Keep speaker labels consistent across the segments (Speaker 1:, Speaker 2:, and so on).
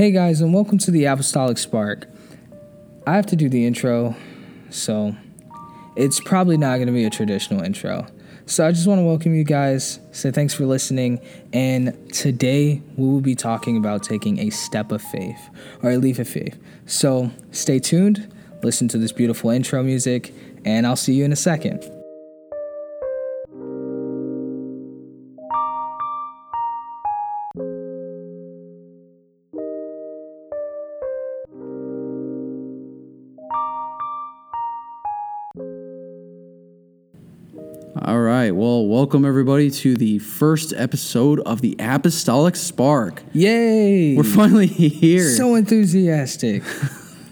Speaker 1: Hey guys, and welcome to the Apostolic Spark. I have to do the intro, so it's probably not going to be a traditional intro. So I just want to welcome you guys, say thanks for listening, and today we will be talking about taking a step of faith or a leap of faith. So stay tuned, listen to this beautiful intro music, and I'll see you in a second.
Speaker 2: All right. Well, welcome everybody to the first episode of the Apostolic Spark.
Speaker 1: Yay!
Speaker 2: We're finally here.
Speaker 1: so enthusiastic.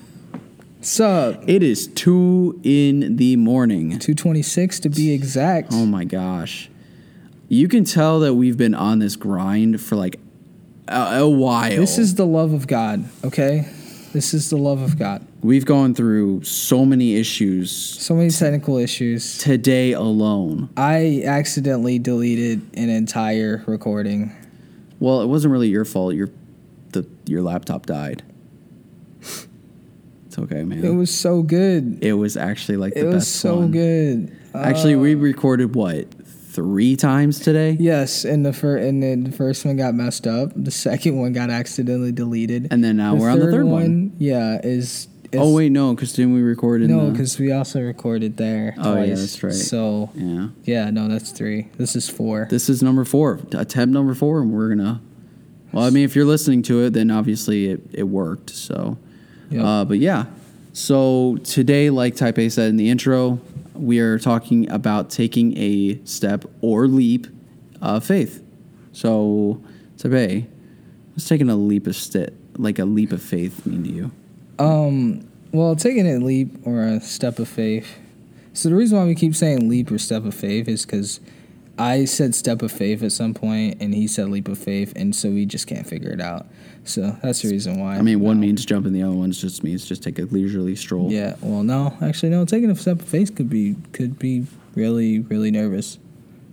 Speaker 1: Sup?
Speaker 2: it is 2 in the morning.
Speaker 1: 226 to be exact.
Speaker 2: Oh my gosh. You can tell that we've been on this grind for like a, a while.
Speaker 1: This is the love of God, okay? This is the love of God.
Speaker 2: We've gone through so many issues
Speaker 1: So many technical issues.
Speaker 2: today alone.
Speaker 1: I accidentally deleted an entire recording.
Speaker 2: Well, it wasn't really your fault. Your the your laptop died. It's okay, man.
Speaker 1: It was so good.
Speaker 2: It was actually like the best.
Speaker 1: It was so
Speaker 2: one.
Speaker 1: good.
Speaker 2: Actually,
Speaker 1: Uh,
Speaker 2: we recorded what three times today,
Speaker 1: yes, and the first and then the first one got messed up. The second one got accidentally deleted.
Speaker 2: and then now we're on the third one.
Speaker 1: Yeah, is, is
Speaker 2: Oh wait, no, because didn't we record in
Speaker 1: no, because we also recorded there.
Speaker 2: Oh, yeah, that's right.
Speaker 1: So
Speaker 2: yeah,
Speaker 1: yeah, no, that's three. This is four.
Speaker 2: this is number four, attempt number four, and we're gonna. Well, I mean, if you're listening to it, then obviously it, it worked. So,
Speaker 1: Yep.
Speaker 2: uh, but yeah. So today, like Type A said in the intro, we are talking about taking a step or leap of faith. So, Type A, what's taking a leap of st- like a leap of faith mean to you?
Speaker 1: Um, well, taking a leap or a step of faith. So the reason why we keep saying leap or step of faith is because I said step of faith at some point, and he said leap of faith, and so we just can't figure it out. So that's the reason why.
Speaker 2: I mean, one means jump, and the other one just means just take a leisurely stroll.
Speaker 1: Yeah. Well, no, actually, no. Taking a step of faith could be could be really really nervous.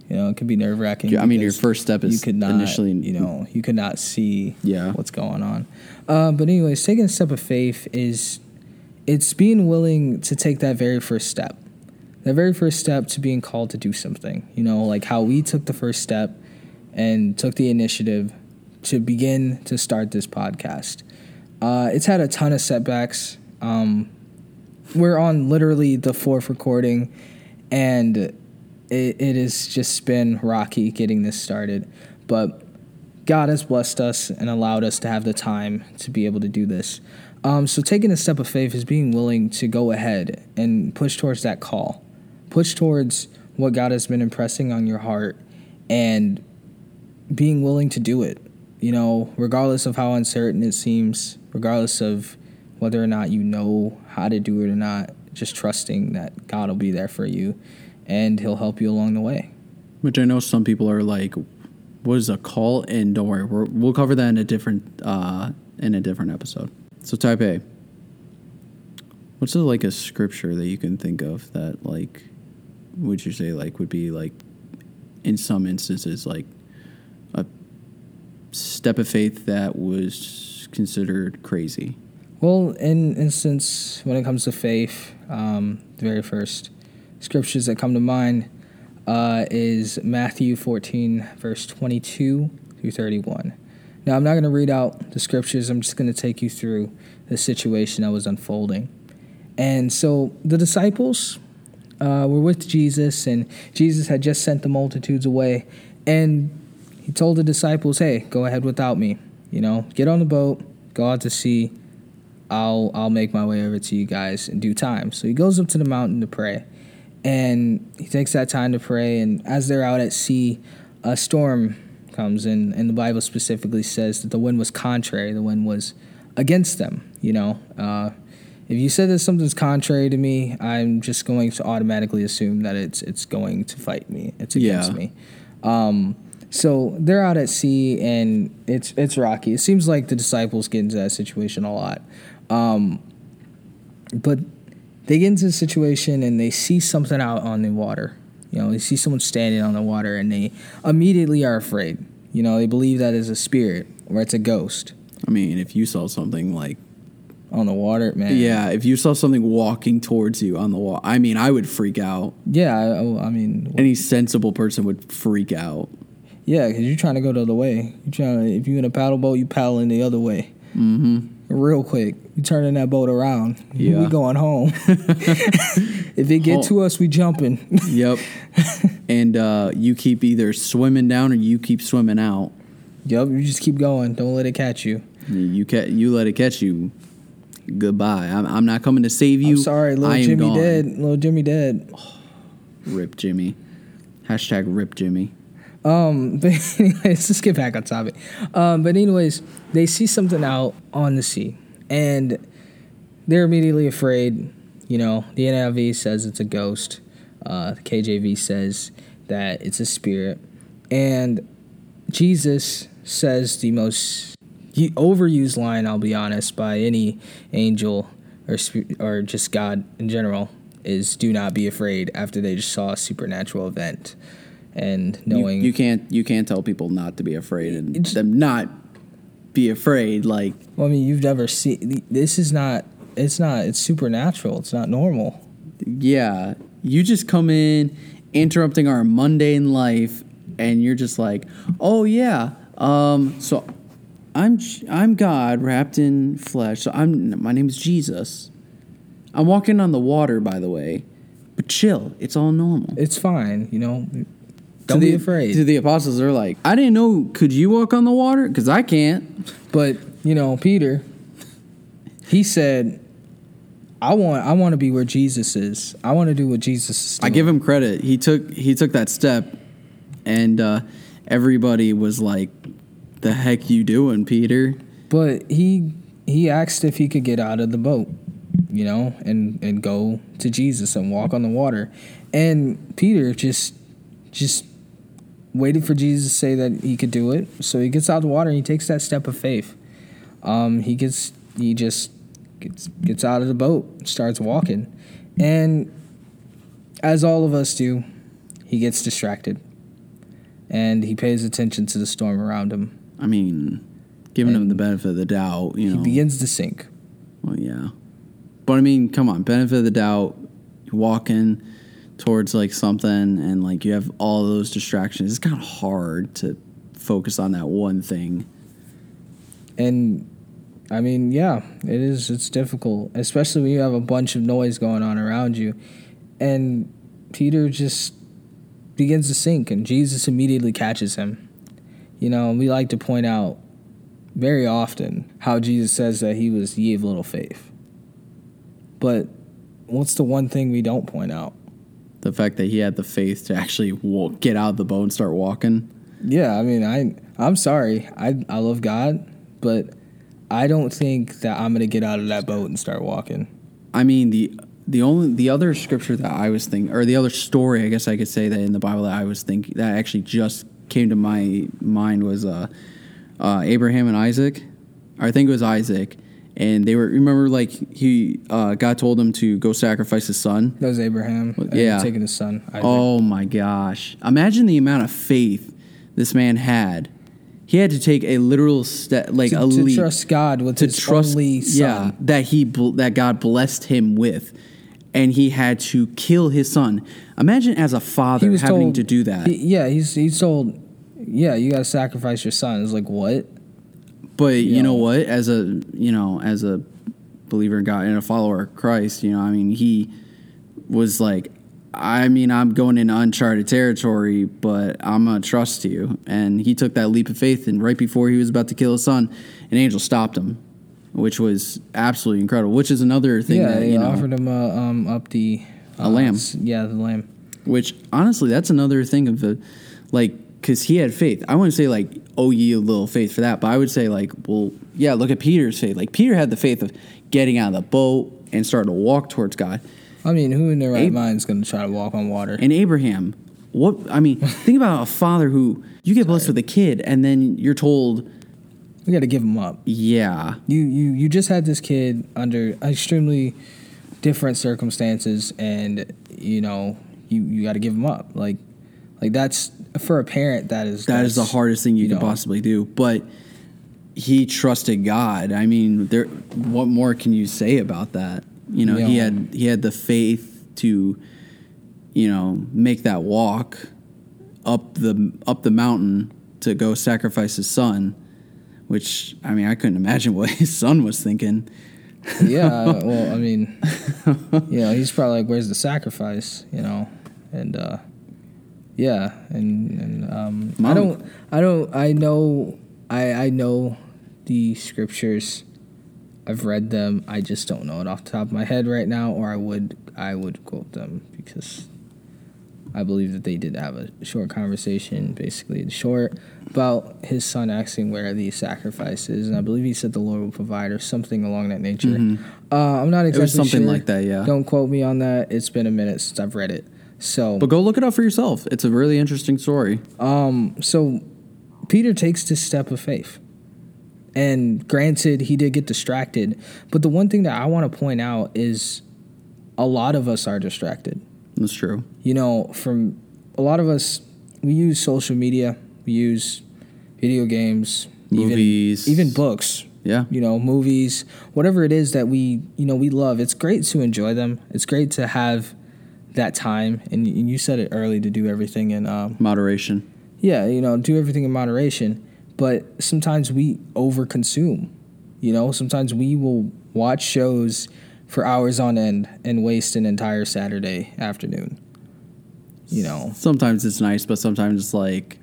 Speaker 1: You know, it could be nerve wracking.
Speaker 2: Yeah, I mean, your first step is
Speaker 1: you could not
Speaker 2: initially-
Speaker 1: you know you could not see
Speaker 2: Yeah.
Speaker 1: what's going on. Uh, but anyways, taking a step of faith is it's being willing to take that very first step. That very first step to being called to do something. You know, like how we took the first step and took the initiative to begin to start this podcast. Uh, it's had a ton of setbacks. Um, we're on literally the fourth recording, and it, it has just been rocky getting this started. But God has blessed us and allowed us to have the time to be able to do this. Um, so, taking a step of faith is being willing to go ahead and push towards that call, push towards what God has been impressing on your heart, and being willing to do it. You know, regardless of how uncertain it seems, regardless of whether or not you know how to do it or not, just trusting that God will be there for you and He'll help you along the way.
Speaker 2: Which I know some people are like, "What is a call?" And don't worry, we're, we'll cover that in a different uh, in a different episode. So Type A, what's a, like a scripture that you can think of that like, would you say like would be like, in some instances like, a step of faith that was considered crazy.
Speaker 1: Well, in instance, when it comes to faith, um, the very first scriptures that come to mind uh, is Matthew 14, verse 22 through 31. Now, I'm not going to read out the scriptures, I'm just going to take you through the situation that was unfolding. And so the disciples uh, were with Jesus, and Jesus had just sent the multitudes away. And he told the disciples, Hey, go ahead without me. You know, get on the boat, go out to sea. I'll I'll make my way over to you guys in due time. So he goes up to the mountain to pray. And he takes that time to pray and as they're out at sea, a storm comes in and the Bible specifically says that the wind was contrary, the wind was against them, you know. Uh, if you said that something's contrary to me, I'm just going to automatically assume that it's it's going to fight me. It's against
Speaker 2: Yeah.
Speaker 1: me. Um, so they're out at sea and it's it's rocky. It seems like the disciples get into that situation a lot. Um, but they get into a situation and they see something out on the water. You know, they see someone standing on the water and they immediately are afraid. You know, they believe that is a spirit or it's a ghost.
Speaker 2: I mean, if you saw something like
Speaker 1: on the water, man.
Speaker 2: yeah, if you saw something walking towards you on the wall, I mean, I would freak out.
Speaker 1: Yeah, I, I mean,
Speaker 2: Any sensible person would freak out.
Speaker 1: yeah, because you're trying to go the other way. You're trying to, if you're in a paddle boat, you paddling the other way.
Speaker 2: Mm-hmm.
Speaker 1: Real quick, you turning that boat around.
Speaker 2: Yeah.
Speaker 1: we going home. if it get
Speaker 2: Home.
Speaker 1: to us, we jumping.
Speaker 2: Yep. and uh, you keep either swimming down or you keep swimming out.
Speaker 1: yep, you just keep going. Don't let it catch you.
Speaker 2: You ca- you let it catch you. Goodbye. I'm, I'm not coming to save you.
Speaker 1: I'm sorry, little Jimmy
Speaker 2: gone.
Speaker 1: dead. Little Jimmy dead.
Speaker 2: Rip Jimmy. Hashtag rip Jimmy.
Speaker 1: Um, but anyways, let's get back on topic. Um, but anyways, they see something out on the sea, and they're immediately afraid. You know, the NIV says it's a ghost. Uh, the KJV says that it's a spirit, and Jesus says the most overused line. I'll be honest, by any angel or sp- or just God in general is "Do not be afraid." After they just saw a supernatural event, and knowing
Speaker 2: you can't you can't tell people not to be afraid and them not be afraid. Like
Speaker 1: Well, I mean, you've never seen. This is not. It's not. It's supernatural. It's not normal.
Speaker 2: yeah, you just come in interrupting our mundane life, and you're just like, oh yeah, um, so I'm I'm God wrapped in flesh. So I'm my name is Jesus. I'm walking on the water, by the way, but chill. It's all normal.
Speaker 1: It's fine. You know. Don't
Speaker 2: the-
Speaker 1: be afraid.
Speaker 2: To the apostles, they're like, I didn't know. Could you walk on the water? Because I can't.
Speaker 1: but you know, Peter. He said, "I want. I want to be where Jesus is. I want to do what Jesus is
Speaker 2: I give him credit. He took he took that step, and uh, everybody was like, "The heck you doing, Peter?"
Speaker 1: But he he asked if he could get out of the boat, you know, and and go to Jesus and walk on the water. And Peter just just waited for Jesus to say that he could do it. So he gets out of the water and he takes that step of faith. Um, he gets he just gets gets out of the boat, starts walking. And as all of us do, he gets distracted. And he pays attention to the storm around him.
Speaker 2: I mean, giving him the benefit of the doubt, you
Speaker 1: He
Speaker 2: know.
Speaker 1: begins to sink.
Speaker 2: well, yeah, but I mean, come on, benefit of the doubt. You're walking towards like something, and like you have all those distractions. It's kind of hard to focus on that one thing.
Speaker 1: and I mean, yeah, it is. It's difficult, especially when you have a bunch of noise going on around you. And Peter just begins to sink, and Jesus immediately catches him. You know, we like to point out very often how Jesus says that he was ye of little faith. But what's the one thing we don't point out?
Speaker 2: The fact that he had the faith to actually wa- get out of the boat and start walking.
Speaker 1: Yeah, I mean, I I'm sorry. I I love God, but I don't think that I'm gonna get out of that boat and start walking.
Speaker 2: I mean the the only the other scripture that I was thinking, or the other story, I guess I could say that in the Bible that I was thinking that actually just came to my mind was uh, uh, Abraham and Isaac. I think it was Isaac, and they were remember like he uh, God told him to go sacrifice his son.
Speaker 1: That was Abraham.
Speaker 2: yeah.
Speaker 1: taking his son. Isaac.
Speaker 2: Oh my gosh! Imagine the amount of faith this man had. He had to take a literal step, like
Speaker 1: to,
Speaker 2: a
Speaker 1: to
Speaker 2: leap
Speaker 1: trust God with
Speaker 2: to
Speaker 1: his
Speaker 2: trust
Speaker 1: only son.
Speaker 2: yeah that he that God blessed him with and he had to kill his son imagine as a father having
Speaker 1: told
Speaker 2: to do that
Speaker 1: he- yeah, he's he's told. Yeah, you got to sacrifice your son. It's like what?
Speaker 2: But you know what as a you know as a believer in God and a follower of Christ you know I mean he was like I mean I'm going into uncharted territory but I'm gonna trust you and he took that leap of faith and right before he was about to kill his son an angel stopped him which was absolutely incredible which is another thing
Speaker 1: yeah,
Speaker 2: that you know
Speaker 1: offered him uh, um up the
Speaker 2: A
Speaker 1: uh,
Speaker 2: lamb.
Speaker 1: Yeah, the lamb.
Speaker 2: Which honestly, that's another thing of the like because he had faith. I wouldn't say like oh ye of little faith for that, but I would say like well yeah, look at Peter's faith. Like Peter had the faith of getting out of the boat and starting to walk towards God.
Speaker 1: I mean, who in their right
Speaker 2: Ab-
Speaker 1: mind is going to try to walk on water?
Speaker 2: And Abraham, what I mean, think about a father who you get blessed with a kid and then you're told
Speaker 1: We got to give him up.
Speaker 2: yeah
Speaker 1: You you you just had this kid under extremely different circumstances, and you know you you got to give him up. Like like that's for a parent that is
Speaker 2: that is the hardest thing you,
Speaker 1: you
Speaker 2: could
Speaker 1: know,
Speaker 2: possibly do. But he trusted God. I mean, there. What more can you say about that? You know, he had he had the faith to, you know, make that walk up the up the mountain to go sacrifice his son. Which I mean, I couldn't imagine what his son was thinking.
Speaker 1: yeah, well, I mean, you know, he's probably like, "Where's the sacrifice?" You know, and uh, yeah, and and um, I don't, I don't, I know, I I know the scriptures. I've read them. I just don't know it off the top of my head right now, or I would I would quote them because I believe that they did have a short conversation, basically in short, about his son asking where the sacrifice is, and I believe he said the Lord will provide or something along that nature. Uh, I'm not exactly
Speaker 2: Mm-hmm. was something
Speaker 1: sure.
Speaker 2: like that, yeah.
Speaker 1: Don't quote me on that. It's been a minute since I've read it. So,
Speaker 2: But go look it up for yourself. It's a really interesting story.
Speaker 1: um, so Peter takes this step of faith. And granted, he did get distracted. But the one thing that I want to point out is a lot of us are distracted.
Speaker 2: That's true.
Speaker 1: You know, from a lot of us, we use social media, we use video games,
Speaker 2: Movies.
Speaker 1: even, even books,
Speaker 2: Yeah.
Speaker 1: you know, movies, whatever it is that we, you know, we love. It's great to enjoy them. It's great to have that time. And, you said it early to do everything in um,
Speaker 2: Moderation.
Speaker 1: yeah, you know, do everything in moderation. But sometimes we overconsume. You know, sometimes we will watch shows for hours on end and waste an entire Saturday afternoon. You know,
Speaker 2: Sometimes it's nice, but sometimes it's like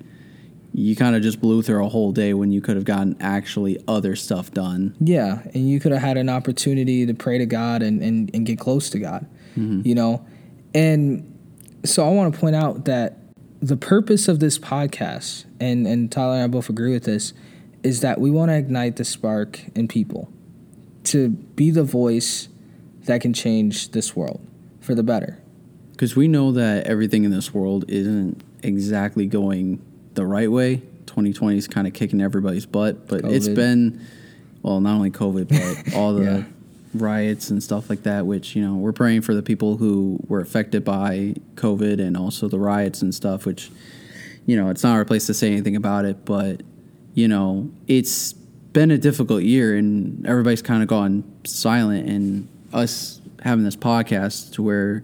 Speaker 2: you kind of just blew through a whole day when you could have gotten actually other stuff done.
Speaker 1: yeah, and you could have had an opportunity to pray to God and, and, and get close to God. You know, and so I want to point out that the purpose of this podcast, and, and Tyler and I both agree with this, is that we want to ignite the spark in people to be the voice that can change this world for the better.
Speaker 2: Because we know that everything in this world isn't exactly going the right way. 2020 is kind of kicking everybody's butt, but it's been, well, not only COVID, but all the
Speaker 1: Yeah.
Speaker 2: Riots and stuff like that, which, you know, we're praying for the people who were affected by COVID and also the riots and stuff, which, you know, it's not our place to say anything about it, but, you know, it's been a difficult year and everybody's kind of gone silent and us having this podcast to where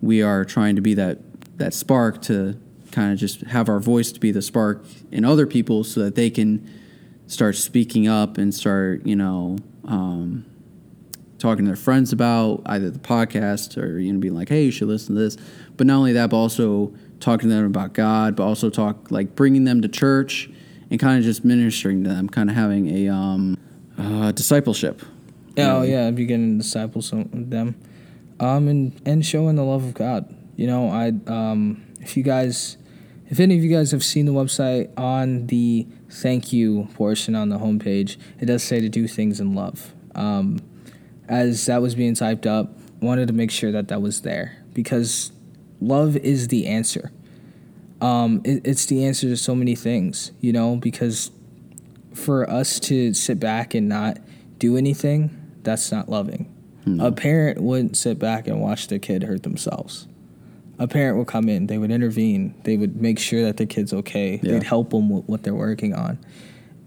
Speaker 2: we are trying to be that that spark to kind of just have our voice to be the spark in other people so that they can start speaking up and start you know um, talking to their friends about either the podcast or you know being like hey you should listen to this but not only that but also talking to them about god but also talk like bringing them to church and kind of just ministering to them kind of having a um, uh, discipleship
Speaker 1: Oh yeah, beginning to disciple some of them, um, and and showing the love of God. You know, I um, if you guys, if any of you guys have seen the website on the thank you portion on the homepage, it does say to do things in love. Um, as that was being typed up, wanted to make sure that that was there because love is the answer. Um, it, it's the answer to so many things, you know, because for us to sit back and not do anything, that's not loving. A parent wouldn't sit back and watch their kid hurt themselves. A parent would come in, they would intervene, they would make sure that their kid's okay,
Speaker 2: Yeah.
Speaker 1: they'd help them with what they're working on.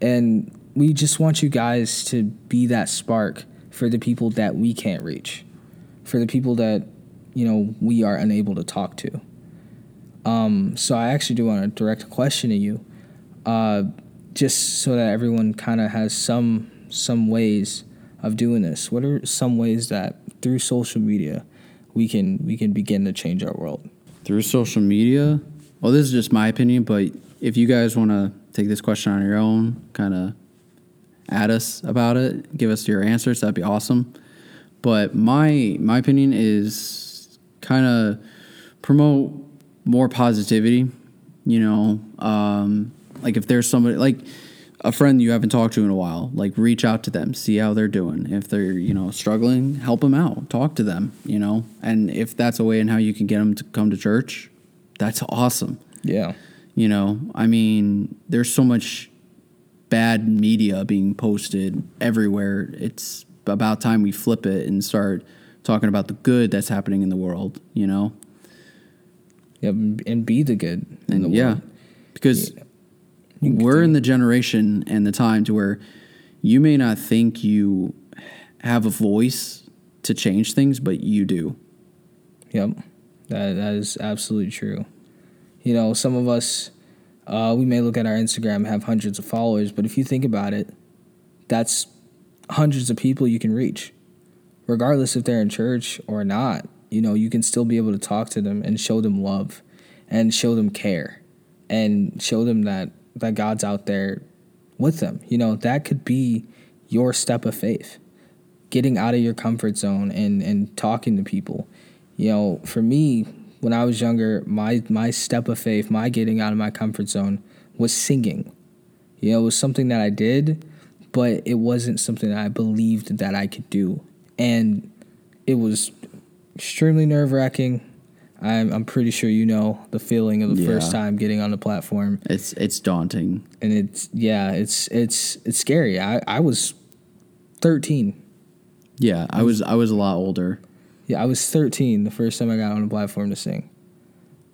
Speaker 1: And we just want you guys to be that spark for the people that we can't reach, for the people that, you know, we are unable to talk to. Um, so I actually do want to direct a question to you, uh, just so that everyone kind of has some some ways of doing this. What are some ways that through social media we can we can begin to change our world?
Speaker 2: through social media. Well, this is just my opinion, but if you guys want to take this question on your own, kind of add us about it, give us your answers, that'd be awesome. But my my opinion is kind of promote more positivity. You know, um, like if there's somebody like a friend you haven't talked to in a while, like reach out to them, see how they're doing. If they're you know struggling, help them out, talk to them. You know, and if that's a way in how you can get them to come to church, that's awesome.
Speaker 1: Yeah.
Speaker 2: You know, I mean, there's so much bad media being posted everywhere. It's about time we flip it and start talking about the good that's happening in the world, you know?
Speaker 1: Yeah, and be the good in
Speaker 2: And
Speaker 1: the
Speaker 2: yeah,
Speaker 1: world.
Speaker 2: because we're in the generation and the time to where you may not think you have a voice to change things, but you do.
Speaker 1: Yep, that that is absolutely true. You know, some of us, uh, we may look at our Instagram have hundreds of followers, but if you think about it, that's hundreds of people you can reach, regardless if they're in church or not. You know, you can still be able to talk to them and show them love, and show them care, and show them that that God's out there with them. You know, that could be your step of faith. Getting out of your comfort zone and and talking to people. You know, for me, when I was younger, my my step of faith, my getting out of my comfort zone was singing. You know, it was something that I did, but it wasn't something that I believed that I could do. And it was extremely nerve wracking. I'm I'm pretty sure you know the feeling of the
Speaker 2: Yeah.
Speaker 1: first time getting on the platform
Speaker 2: It's it's daunting.
Speaker 1: and it's yeah it's it's it's scary i i was 13
Speaker 2: Yeah, I was I was a lot older.
Speaker 1: Yeah i was 13 the first time i got on a platform to sing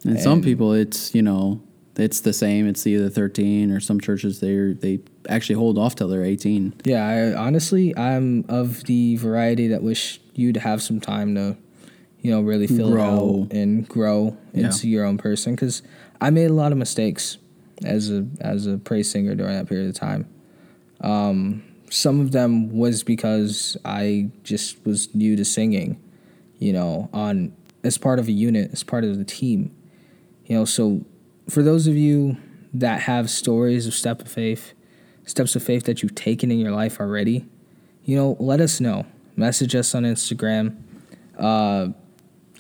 Speaker 2: And some people, it's you know, it's the same. It's either thirteen or some churches they they actually hold off till they're eighteen.
Speaker 1: yeah i honestly i'm of the variety that wish you'd have some time to you know really fill
Speaker 2: Grow.
Speaker 1: it out and grow
Speaker 2: Yeah.
Speaker 1: into your own person because i made a lot of mistakes as a as a praise singer during that period of time um some of them was because i just was new to singing you know, on as part of a unit, as part of the team. You know, so for those of you that have stories of step of faith, steps of faith that you've taken in your life already, you know, let us know. Message us on Instagram, uh,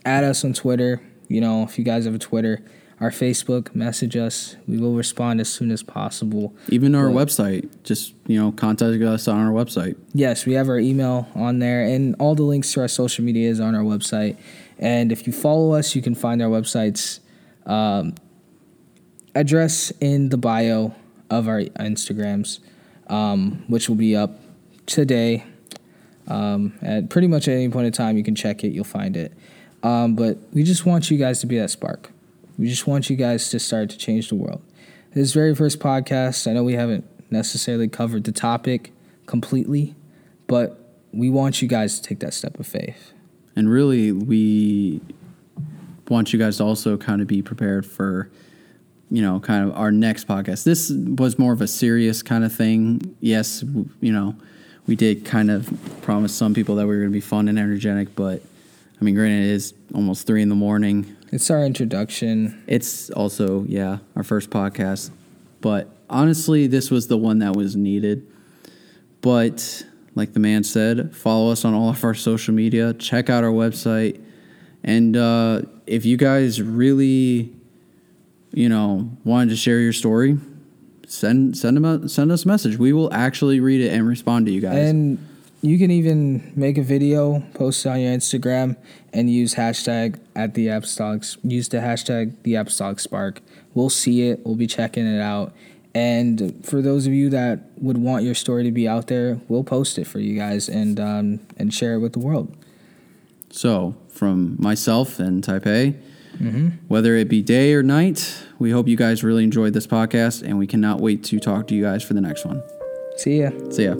Speaker 1: add us on Twitter. You know, if you guys have a Twitter, our Facebook, message us. We will respond as soon as possible.
Speaker 2: Even our
Speaker 1: Well-
Speaker 2: website, just you know, contact us on our website.
Speaker 1: Yes, we have our email on there, and all the links to our social media is on our website. And if you follow us, you can find our website's um, address in the bio of our Instagrams, um, which will be up today. Um, at pretty much at any point in time, you can check it, you'll find it. Um, but we just want you guys to be that spark. We just want you guys to start to change the world. This very first podcast, I know we haven't necessarily covered the topic completely, but we want you guys to take that step of faith.
Speaker 2: And really, we want you guys to also kind of be prepared for, you know, kind of our next podcast. This was more of a serious kind of thing. Yes, you know, we did kind of promise some people that we were going to be fun and energetic, but I mean, granted, it is almost three in the morning.
Speaker 1: It's our introduction.
Speaker 2: It's also, yeah, our first podcast. But honestly, this was the one that was needed. But like the man said, follow us on all of our social media, check out our website. And uh, if you guys really, you know, wanted to share your story, send send them a, send us a message. We will actually read it and respond to you guys.
Speaker 1: And you can even make a video, post it on your Instagram, and use hashtag at the apostolic. Use the hashtag the apostolic spark. We'll see it. We'll be checking it out. And for those of you that would want your story to be out there, we'll post it for you guys and um, and share it with the world.
Speaker 2: So, from myself and Taipei, whether it be day or night, we hope you guys really enjoyed this podcast, and we cannot wait to talk to you guys for the next one.
Speaker 1: See ya.
Speaker 2: See ya.